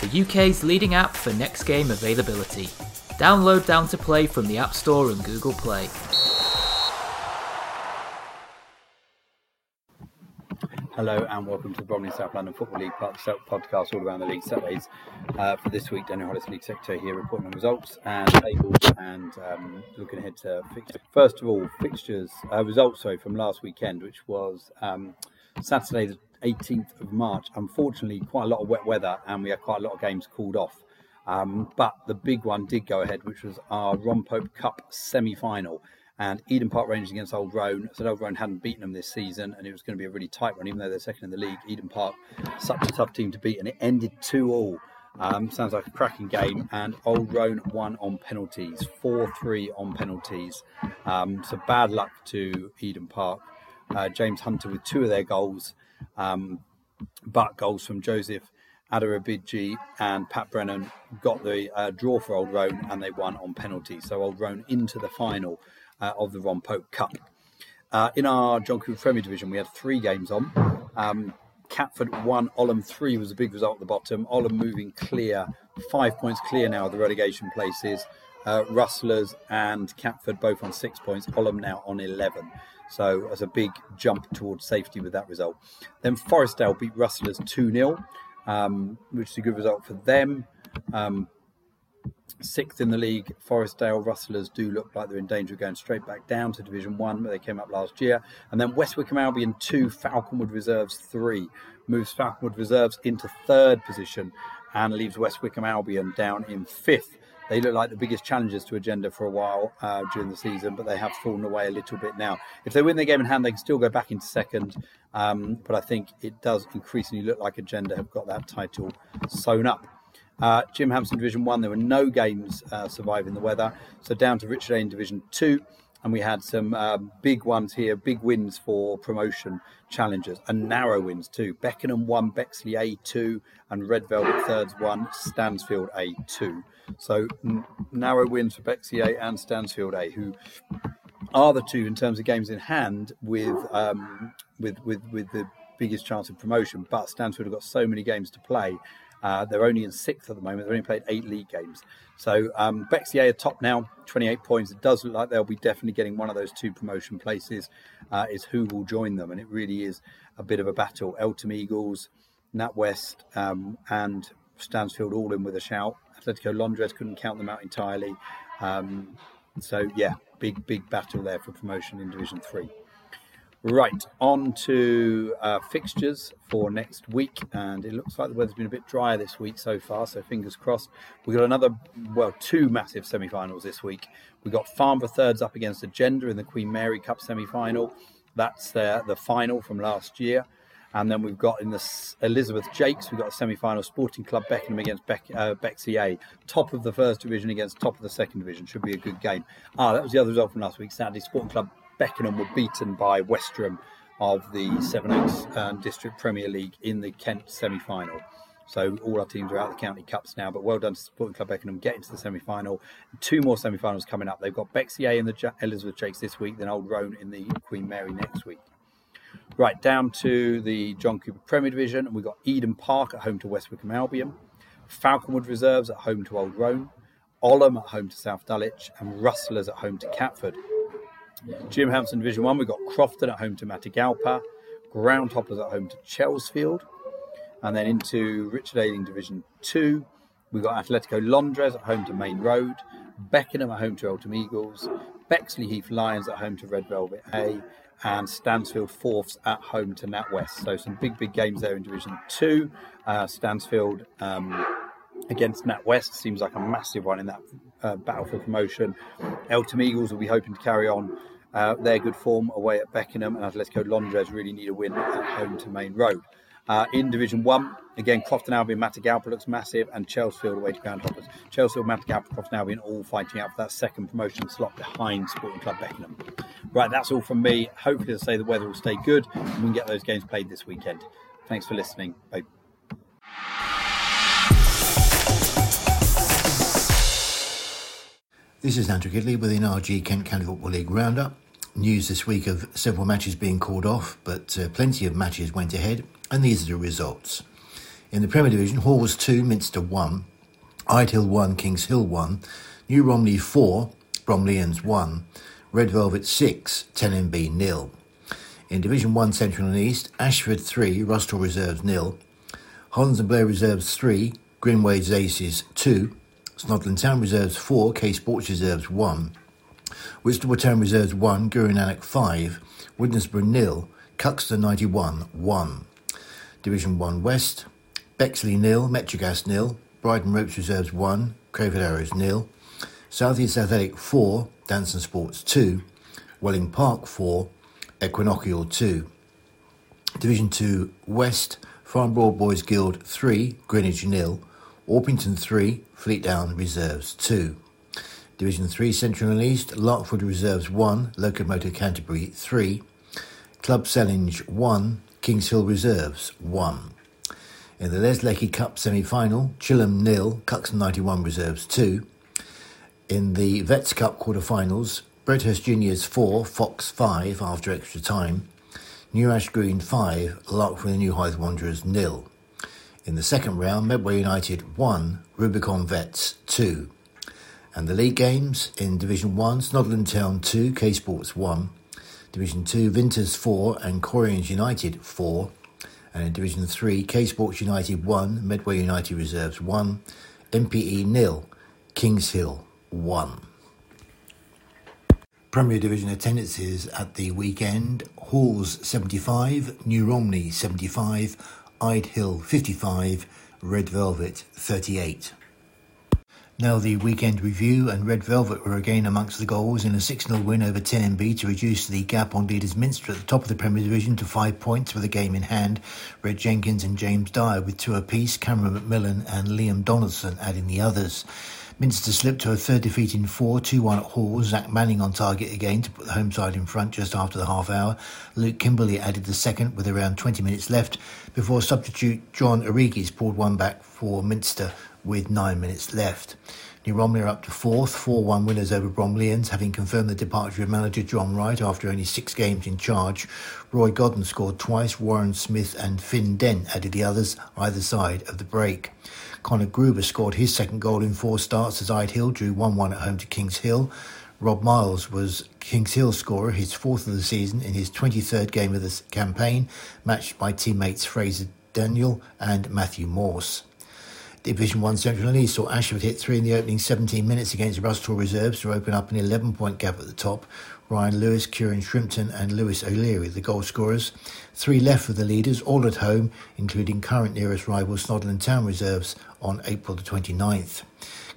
the UK's leading app for next game availability. Download Down to Play from the App Store and Google Play. Hello and welcome to the Bromley South London Football League podcast all around the league Saturdays. Uh, for this week, Daniel Hollis, League Secretary here, reporting on results and tables and um, looking ahead to fixtures. First of all, fixtures uh, results sorry from last weekend, which was um, Saturday 18th of March. Unfortunately, quite a lot of wet weather and we had quite a lot of games called off. Um, but the big one did go ahead, which was our Ron Pope Cup semi-final and Eden Park Rangers against Old Roan. So Old Roan hadn't beaten them this season, and it was going to be a really tight one, even though they're second in the league. Eden Park, such a tough team to beat, and it ended two all. Um, sounds like a cracking game, and Old Roan won on penalties, four three on penalties. Um, so bad luck to Eden Park. Uh, James Hunter with two of their goals, um, but goals from Joseph Adarabidji and Pat Brennan got the uh, draw for Old Roan, and they won on penalties. So Old Roan into the final uh, of the Ron Pope Cup. Uh, in our John Cooper Premier Division, we had three games on. Um, Catford won, Ollam three was a big result at the bottom. Ollam moving clear, five points clear now of the relegation places. Uh, Rustlers and Catford both on six points. Ollam now on 11. So as a big jump towards safety with that result. Then Forestdale beat Rustlers 2 0, um, which is a good result for them. Um, sixth in the league. Forestdale Rustlers do look like they're in danger of going straight back down to Division One, where they came up last year. And then West Wickham Albion two, Falconwood Reserves three moves Falconwood Reserves into third position and leaves West Wickham Albion down in fifth. They look like the biggest challengers to Agenda for a while uh, during the season, but they have fallen away a little bit now. If they win their game in hand, they can still go back into second. Um, but I think it does increasingly look like Agenda have got that title sewn up. Uh, Jim Hampson Division 1, there were no games uh, surviving the weather. So down to Richard Lane Division 2. And we had some um, big ones here, big wins for promotion challengers and narrow wins too. Beckenham 1, Bexley A2, and Red Velvet Thirds 1, Stansfield A2. So n- narrow wins for Bexley A and Stansfield A, who are the two in terms of games in hand with um, with, with with the biggest chance of promotion. But Stansfield have got so many games to play uh, they're only in sixth at the moment. They've only played eight league games. So um, Bexley are top now, 28 points. It does look like they'll be definitely getting one of those two promotion places. Uh, is who will join them, and it really is a bit of a battle. Eltham Eagles, NatWest, um, and Stansfield all in with a shout. Atletico Londres couldn't count them out entirely. Um, so yeah, big big battle there for promotion in Division Three. Right, on to uh, fixtures for next week, and it looks like the weather's been a bit drier this week so far, so fingers crossed. We've got another, well, two massive semi finals this week. We've got Farnborough Thirds up against Agenda in the Queen Mary Cup semi final. That's the, the final from last year. And then we've got in the Elizabeth Jakes, we've got a semi final Sporting Club Beckenham against Beck, uh. Top of the first division against top of the second division. Should be a good game. Ah, that was the other result from last week, Saturday. Sporting Club Beckenham were beaten by Westerham of the Sevenoaks um, District Premier League in the Kent semi final. So all our teams are out of the county cups now, but well done to Sporting Club Beckenham getting to the semi-final. Two more semi-finals coming up. They've got Bexley A in the Elizabeth Jakes this week, then Old Roan in the Queen Mary next week. Right down to the John Cooper Premier Division, and we've got Eden Park at home to West Wickham Albion, Falconwood Reserves at home to Old Roan, Oldham at home to South Dulwich, and Rustlers at home to Catford. Jim Hampson Division 1, we've got Crofton at home to Matagalpa, Groundhoppers at home to Chelsfield, and then into Richard Ailing Division 2, we've got Atletico Londres at home to Main Road, Beckenham at home to Eltham Eagles, Bexley Heath Lions at home to Red Velvet A, and Stansfield Fourths at home to NatWest. So some big, big games there in Division 2. Uh, Stansfield um, against NatWest seems like a massive one in that uh, battle for promotion. Eltham Eagles will be hoping to carry on uh, their good form away at Beckenham, and Atletico Londres really need a win at home to Main Road. Uh, in Division 1, again, Crofton Albion, Matagalpa looks massive, and Chelsfield away to Groundhoppers. Chelsfield, Matagalpa, Crofton Albion all fighting out for that second promotion slot behind Sporting Club Beckenham. Right, that's all from me. Hopefully, as I say, the weather will stay good and we can get those games played this weekend. Thanks for listening. Bye. This is Andrew Gidley with the NRG Kent County Football League Roundup. News this week of several matches being called off, but uh, plenty of matches went ahead, and these are the results. In the Premier Division, Halls 2, Minster 1, Hill 1, Kings Hill 1, New Romney 4, Bromleyans 1, Red Velvet 6, 10em bee nil. In Division 1 Central and East, Ashford 3, Rusthall Reserves nil, Hollands and Blair Reserves 3, Greenways Aces 2, Snodland Town Reserves 4, K Sports Reserves 1, Whitstable Town Reserves 1, Guru Nanak 5, Woodnesborough nil, Cuxton 91 1. Division 1 West, Bexley nil, Metrogas nil, Bridon Ropes Reserves 1, Crayford Arrows nil, South East Athletic 4, Danson Sports 2, Welling Park 4, Equinoctial 2. Division 2 West, Farnborough Boys Guild 3, Greenwich nil, Orpington 3, Fleetdown Reserves 2. Division 3 Central and East, Larkfield Reserves 1, Locomotive Canterbury 3, Club Sellindge 1, Kings Hill Reserves 1. In the Les Lecky Cup semi final, Chilham nil, Cuxton 91 Reserves 2. In the Vets Cup quarter finals, Bredhurst Juniors 4, Fox 5 after extra time, New Ash Green 5, Larkfield New Hythe Wanderers nil. In the second round, Medway United 1, Rubicon Vets 2. And the league games in Division 1, Snodland Town 2, K Sports 1. Division 2, Vinters 4 and Corians United 4. And in Division 3, K Sports United 1, Medway United Reserves 1, MPE nil, Kings Hill 1. Premier Division attendances at the weekend Halls 75, New Romney 75, Ide Hill 55, Red Velvet 38. Now the weekend review and Red Velvet were again amongst the goals in a 6-0 win over 10MB to reduce the gap on leaders Minster at the top of the Premier Division to five points with a game in hand. Red Jenkins and James Dyer with two apiece, Cameron McMillan and Liam Donaldson adding the others. Minster slipped to a third defeat in four, 2-1 at Hall. Zach Manning on target again to put the home side in front just after the half hour. Luke Kimberley added the second with around 20 minutes left before substitute John Origis pulled one back for Minster with nine minutes left. New Romney are up to fourth, 4-1 winners over Bromleyans, having confirmed the departure of manager John Wright after only six games in charge. Roy Godden scored twice, Warren Smith and Finn Dent added the others either side of the break. Connor Gruber scored his second goal in four starts as Ide Hill drew 1-1 at home to Kings Hill. Rob Miles was Kings Hill scorer, his fourth of the season in his 23rd game of the campaign, matched by teammates Fraser Daniel and Matthew Morse. Division 1 Central and East saw Ashford hit three in the opening 17 minutes against Rusthall Reserves to open up an 11 point gap at the top. Ryan Lewis, Kieran Shrimpton, and Lewis O'Leary, the goal scorers. Three left for the leaders, all at home, including current nearest rival Snodland Town Reserves on April the 29th.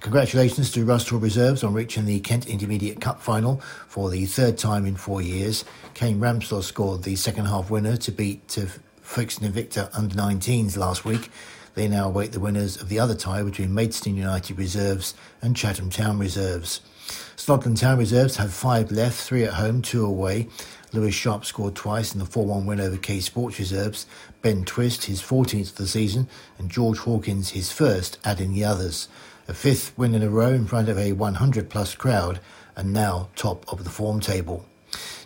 Congratulations to Rusthall Reserves on reaching the Kent Intermediate Cup final for the third time in four years. Kane Ramsdell scored the second half winner to beat uh, Folkestone Invicta under 19s last week. They now await the winners of the other tie between Maidstone United Reserves and Chatham Town Reserves. Snodland Town Reserves have five left, three at home, two away. Lewis Sharp scored twice in the 4 1 win over K Sports Reserves. Ben Twist, his 14th of the season, and George Hawkins, his first, adding the others. A fifth win in a row in front of a 100 plus crowd, and now top of the form table.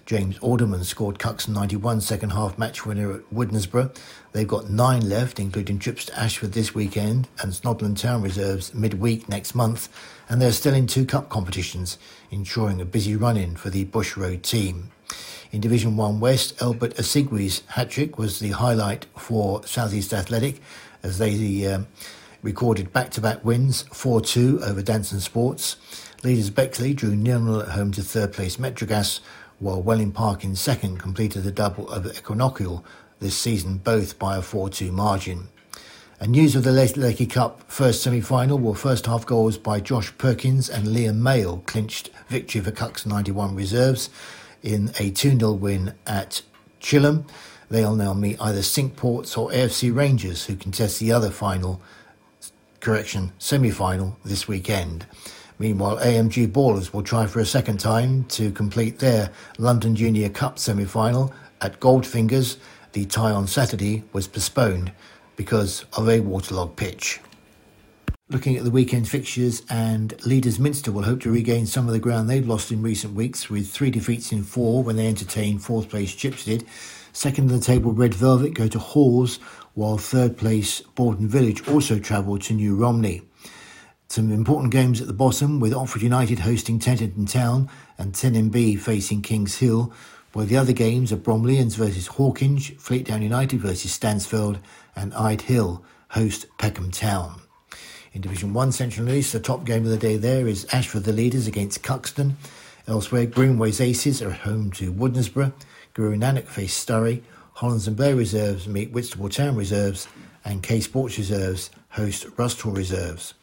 James Alderman scored Cuxton 91 second half match winner at Woodnesborough. They've got nine left, including trips to Ashford this weekend and Snodland Town reserves midweek next month, and they're still in two cup competitions, ensuring a busy run in for the Bush Road team. In Division 1 West, Albert Asigwe's hat trick was the highlight for Southeast Athletic as they um, recorded back to back wins 4 2 over Danson Sports. Leaders Bexley drew 0 at home to third place Metrogas, while Welling Park in second completed the double over Equinoctial this season, both by a 4 2 margin. And news of the Lakey Cup first semi final were first half goals by Josh Perkins and Liam Mayle clinched victory for Cuxton 91 reserves in a 2 0 win at Chilham. They'll now meet either Cinque Ports or AFC Rangers, who contest the other final, correction, semi final this weekend. Meanwhile, AMG Ballers will try for a second time to complete their London Junior Cup semi final at Goldfingers. The tie on Saturday was postponed because of a waterlogged pitch. Looking at the weekend fixtures, and leaders Minster will hope to regain some of the ground they've lost in recent weeks with three defeats in four when they entertained fourth place Chipstead. Second in the table, Red Velvet go to Halls, while third place, Borden Village also travel to New Romney. Some important games at the bottom with Otford United hosting Tenterden Town and 10em bee facing Kings Hill, while the other games are Bromleyans versus Hawkinge, Fleetdown United versus Stansfield, and Ide Hill host Peckham Town. In Division 1 Central and East, the top game of the day there is Ashford the leaders against Cuxton. Elsewhere, Greenways Aces are home to Woodnesborough, Guru Nanak face Sturry, Hollands and Blair reserves meet Whitstable Town reserves, and K Sports reserves host Rusthall reserves.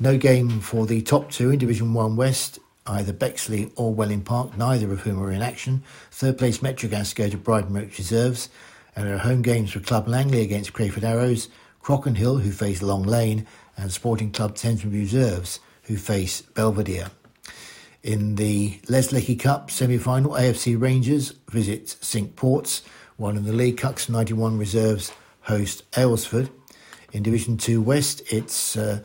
No game for the top two in Division 1 West, either Bexley or Welling Park, neither of whom are in action. Third place Metrogas go to Bridon reserves, and there are home games for Club Langley against Crayford Arrows, Crockenhill, who face Long Lane, and Sporting Club Thamesmead Reserves, who face Belvedere. In the Les Cup semi-final, AFC Rangers visit Cinque Ports, while in the League Cups 91 Reserves host Aylesford. In Division 2 West, it's uh,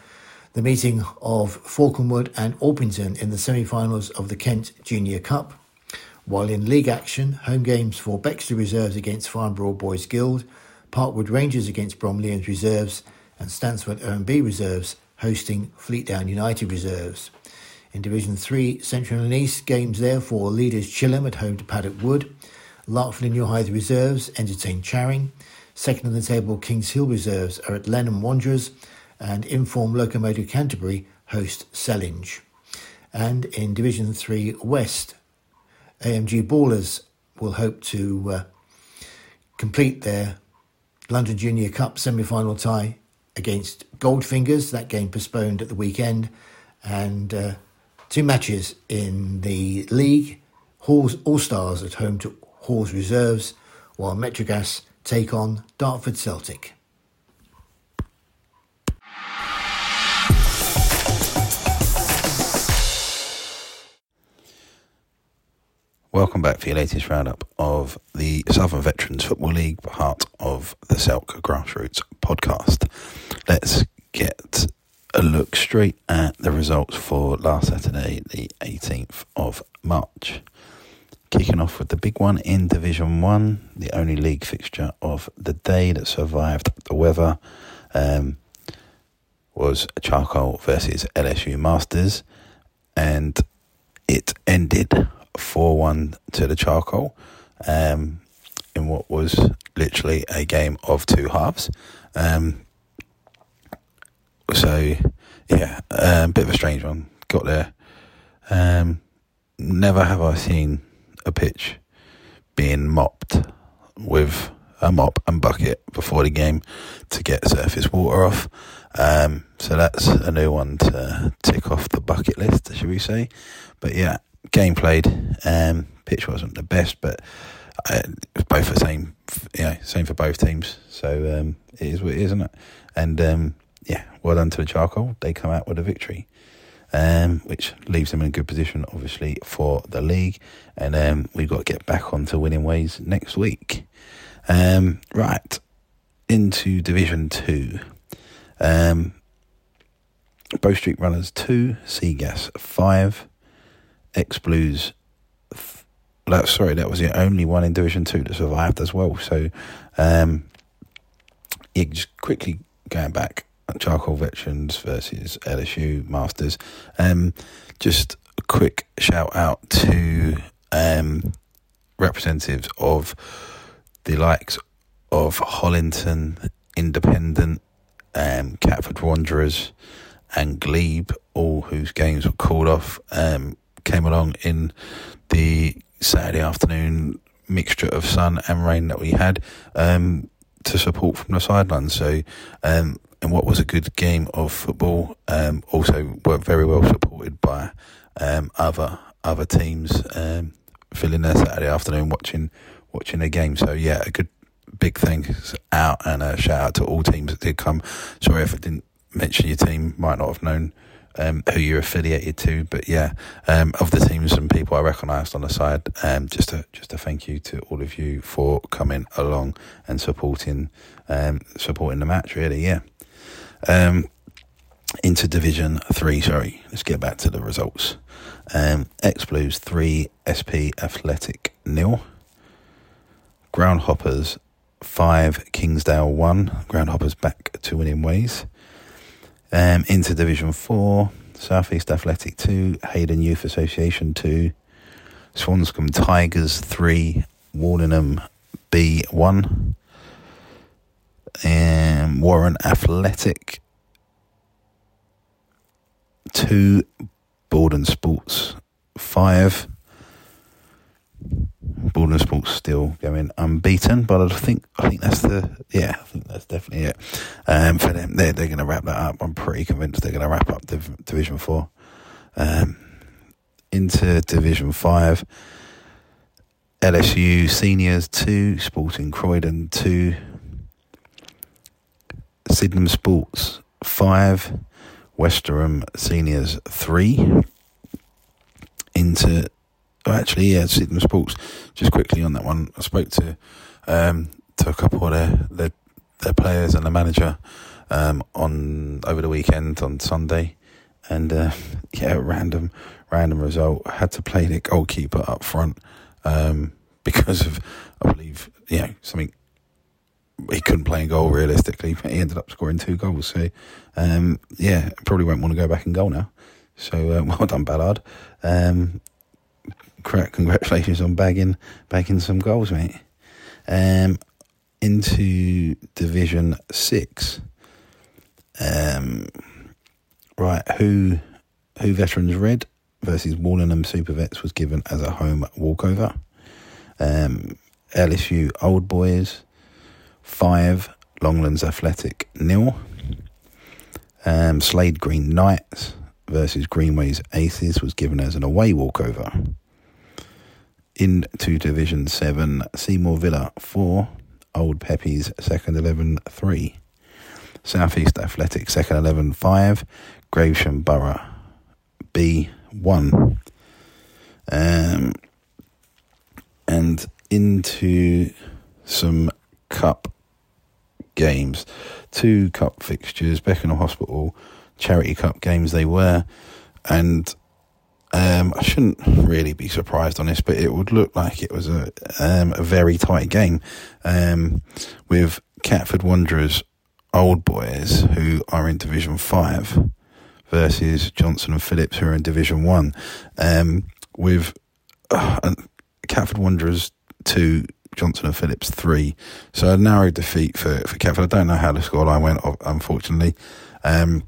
the meeting of Falconwood and Orpington in the semi-finals of the Kent Junior Cup. While in league action, home games for Bexley Reserves against Farnborough Boys Guild, Parkwood Rangers against Bromleyans Reserves, and Stansford OMB Reserves hosting Fleetdown United Reserves. In Division 3, Central and East, games there for leaders Chilham at home to Paddock Wood. Larkfield and Hythe Reserves entertain Charing. Second on the table, Kings Hill Reserves are at Lenham Wanderers and Inform Locomotive Canterbury host Sellindge. And in Division 3 West, AMG Ballers will hope to uh, complete their London Junior Cup semi final tie against Goldfingers, that game postponed at the weekend, and uh, two matches in the league Hall's All Stars at home to Hall's Reserves, while Metrogas take on Dartford Celtic. Welcome back for your latest roundup of the Southern Veterans Football League, part of the Selk Grassroots podcast. Let's get a look straight at the results for last Saturday, the 18th of March. Kicking off with the big one in Division 1, the only league fixture of the day that survived the weather um, was Charcoal versus LSU Masters, and it ended 4 1 to the Charcoal um, in what was literally a game of two halves. Um, so, yeah, a um, bit of a strange one. Got there. Um, never have I seen a pitch being mopped with a mop and bucket before the game to get surface water off. Um, so that's a new one to tick off the bucket list, should we say? But yeah, game played. Um, pitch wasn't the best, but uh, both the same. You know, same for both teams. So um, it is what it is, isn't it? And um, yeah, well done to the charcoal. They come out with a victory. Um, which leaves them in a good position, obviously, for the league. And um, we've got to get back onto winning ways next week. Um, right, into Division 2. Um, Bow Street Runners 2, Seagas 5, X Blues. That, sorry, that was the only one in Division Two that survived as well. So, um, yeah, just quickly going back, Charcoal Veterans versus LSU Masters. Um, just a quick shout out to um, representatives of the likes of Hollington, Independent, um, Catford Wanderers, and Glebe, all whose games were called off. Um, came along in the Saturday afternoon mixture of sun and rain that we had um, to support from the sidelines. So, um, and what was a good game of football, um, also were very well supported by um, other other teams um, filling their Saturday afternoon watching watching a game. So yeah, a good big thanks out and a shout out to all teams that did come. Sorry if I didn't mention your team, might not have known um, who you're affiliated to, but yeah, um, of the teams and people I recognised on the side, um, just a just a thank you to all of you for coming along and supporting um, supporting the match. Really, yeah. Um, into Division Three. Sorry, let's get back to the results. Um, X Blues three, SP Athletic nil. Groundhoppers five, Kingsdale one. Groundhoppers back to winning ways. Um, into Division 4, Southeast Athletic 2, Hayden Youth Association 2, Swanscombe Tigers 3, Wardenham B 1, um, Warren Athletic 2, Borden Sports 5, Borden Sports still going unbeaten, but I think I think that's the yeah I think that's definitely it um, for them. They're they're going to wrap that up. I'm pretty convinced they're going to wrap up Div- Division Four um, into Division Five. LSU Seniors two, Sporting Croydon two, Sydenham Sports five, Westerham Seniors three. Into Oh, actually, yeah, Sydenham Sports. Just quickly on that one, I spoke to um, to a couple of their, their their players and the manager um, on over the weekend on Sunday, and uh, yeah, random random result. Had to play the goalkeeper up front um, because of I believe you know something. He couldn't play in goal realistically, but he ended up scoring two goals. So, um, yeah, probably won't want to go back and goal now. So, uh, well done, Ballard. Um, congratulations on bagging bagging some goals, mate. Um, into Division Six. Um, right, who who veterans red versus Wardenham Super Vets was given as a home walkover. Um, LSU Old Boys five, Longlands Athletic nil. Um, Slade Green Knights versus Greenways Aces was given as an away walkover into Division 7, Seymour Villa 4, Old Peppies second 11 3, Southeast Athletic second 11 5, Gravesham Borough B 1. Um, and into some cup games. Two cup fixtures, Beckenham Hospital charity cup games they were, and um, I shouldn't really be surprised on this, but it would look like it was a um, a very tight game um, with Catford Wanderers old boys who are in Division Five versus Johnson and Phillips who are in Division One. Um, with uh, Catford Wanderers two, Johnson and Phillips three. So a narrow defeat for for Catford. I don't know how the scoreline went, unfortunately. Um,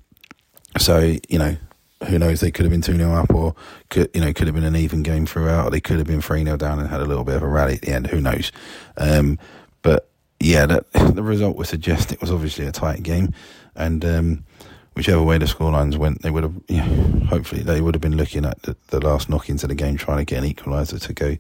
so you know who knows? They could have been 2 0 up, or could, you know, could have been an even game throughout. They could have been 3 0 down and had a little bit of a rally at the end. Who knows? Um, but yeah, that, the result would suggest it was obviously a tight game. And um, whichever way the scorelines went, they would have, hopefully, they would have been looking at the, the, last knock into the game, trying to get an equaliser to go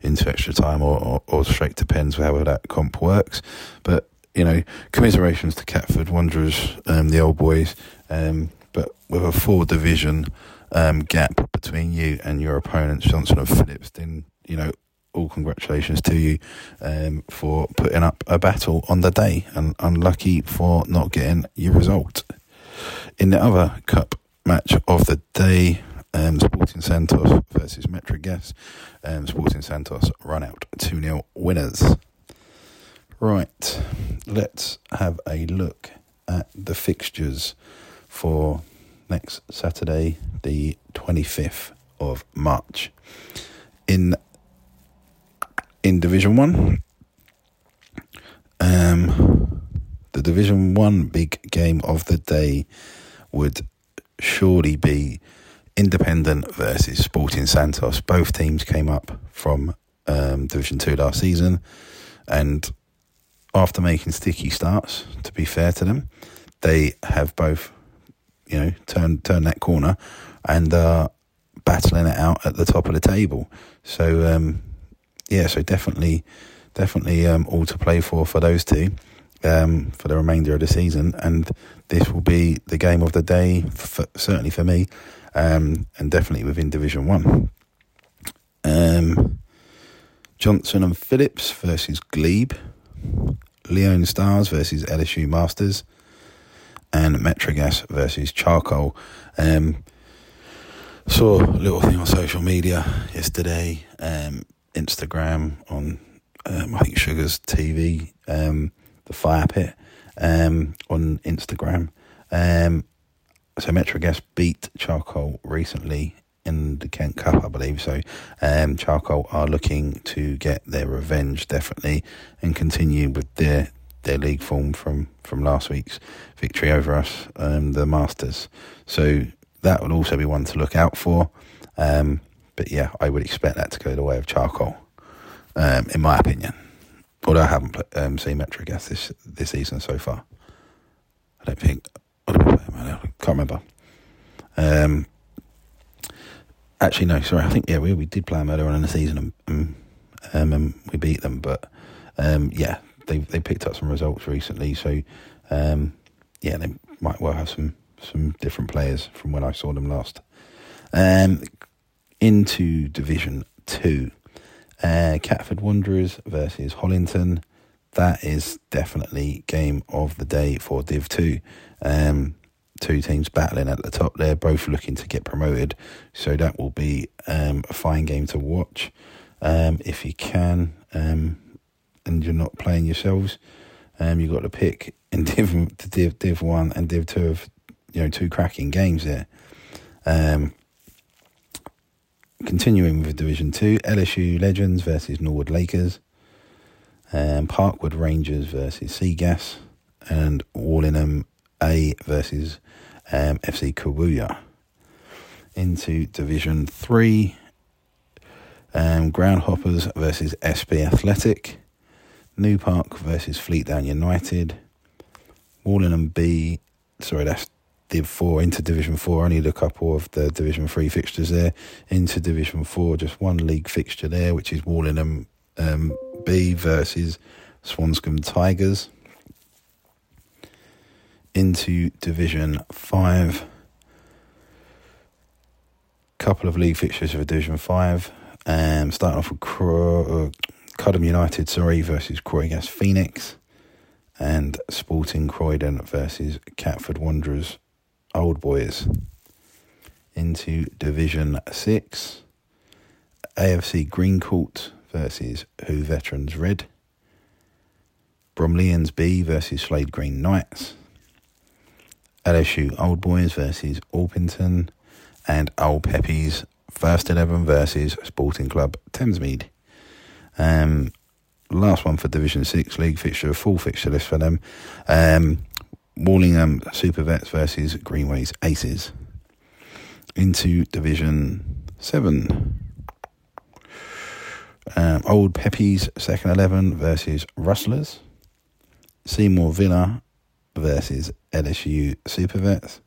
into extra time or, or, or straight to pens, however that comp works. But you know, commiserations to Catford Wanderers, um, the old boys. Um, but with a four division um, gap between you and your opponents, Johnson and Phillips, then you know all congratulations to you um, for putting up a battle on the day, and unlucky for not getting your result. In the other cup match of the day, um, Sporting Santos versus Metro Gas, um, Sporting Santos run out 2 0 winners. Right, let's have a look at the fixtures for next Saturday, the 25th of March. In in Division 1, um, the Division 1 big game of the day would surely be Independent versus Sporting Santos. Both teams came up from um, Division 2 last season and after making sticky starts, to be fair to them, they have both you know, turn turn that corner and uh, battling it out at the top of the table. So um, yeah, so definitely definitely um, all to play for for those two um, for the remainder of the season, and this will be the game of the day, for, certainly for me, um, and definitely within Division One. Um, Johnson and Phillips versus Glebe, Leone Stars versus LSU Masters, and Metrogas versus Charcoal. Um, saw a little thing on social media yesterday, um, Instagram on um, I think Sugar's TV, um, the Fire Pit um, on Instagram. Um, so Metrogas beat Charcoal recently in the Kent Cup, I believe. So um, Charcoal are looking to get their revenge definitely and continue with their their league form from from last week's victory over us, um, the Masters. So that would also be one to look out for. Um, but yeah, I would expect that to go the way of Charcoal, um, in my opinion. Although I haven't um, seen Metrogas this this season so far. I don't think. I can't remember. Um, actually, no, sorry. I think yeah, we we did play them earlier on in the season and, and, um, and we beat them. But um, yeah, they they picked up some results recently, so um, yeah, they might well have some some different players from when I saw them last. Um, into Division Two, uh, Catford Wanderers versus Hollington. That is definitely game of the day for Div Two. Um, two teams battling at the top there, both looking to get promoted. So that will be um, a fine game to watch um, if you can, um, and you're not playing yourselves. Um, you've got to pick in Div, Div Div One and Div Two of you know two cracking games there. Um, continuing with Division Two, LSU Legends versus Norwood Lakers, um, Parkwood Rangers versus Seagas, and Wallingham A versus um, FC Kawuya. Into Division 3, um, Groundhoppers versus SB Athletic, New Park versus Fleetdown United, Wallingham B, sorry, that's Div 4 into Division 4, only a couple of the Division 3 fixtures there. Into Division 4, just one league fixture there, which is Wallingham um, B versus Swanscombe Tigers into Division 5. Couple of league fixtures for Division 5. Um, starting off with Cro- uh, Cudham United, sorry, versus Croydon Phoenix. And Sporting Croydon versus Catford Wanderers Old Boys. Into Division 6. AFC Greencourt versus Who Veterans Red. Bromleyans B versus Slade Green Knights. LSU Old Boys versus Orpington, and Old Peppies First 11 versus Sporting Club Thamesmead. Um, last one for Division 6 League fixture, a full fixture list for them. Um, Wallingham Super Vets versus Greenways Aces. Into Division 7. Um, Old Peppies second 11 versus Rustlers. Seymour Villa versus LSU Super Vets,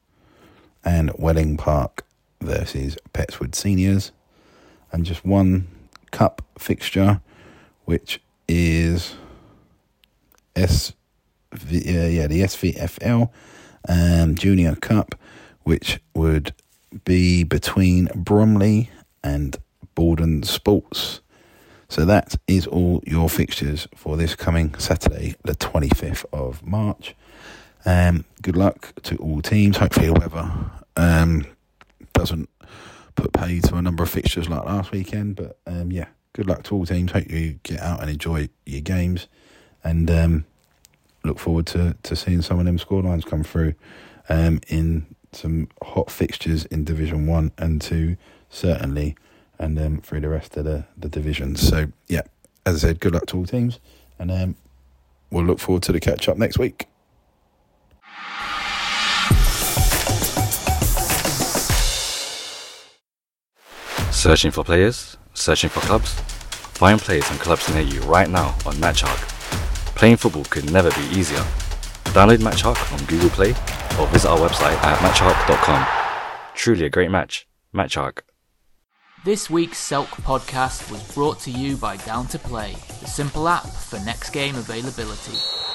and Welling Park versus Petts Wood Seniors, and just one cup fixture, which is S, uh, yeah, the SVFL um, Junior Cup, which would be between Bromley and Borden Sports. So that is all your fixtures for this coming Saturday, the 25th of March. Um, good luck to all teams. Hopefully, the weather um, doesn't put pay to a number of fixtures like last weekend. But um, yeah, good luck to all teams. Hope you get out and enjoy your games, and um, look forward to, to seeing some of them scorelines come through um, in some hot fixtures in Division One and Two, certainly, and um, through the rest of the the divisions. So yeah, as I said, good luck to all teams, and um, we'll look forward to the catch up next week. Searching for players? Searching for clubs? Find players and clubs near you right now on MatchHawk. Playing football could never be easier. Download MatchHawk on Google Play or visit our website at matchhawk.com. Truly a great match. MatchHawk. This week's Selk podcast was brought to you by Down to Play, the simple app for next game availability.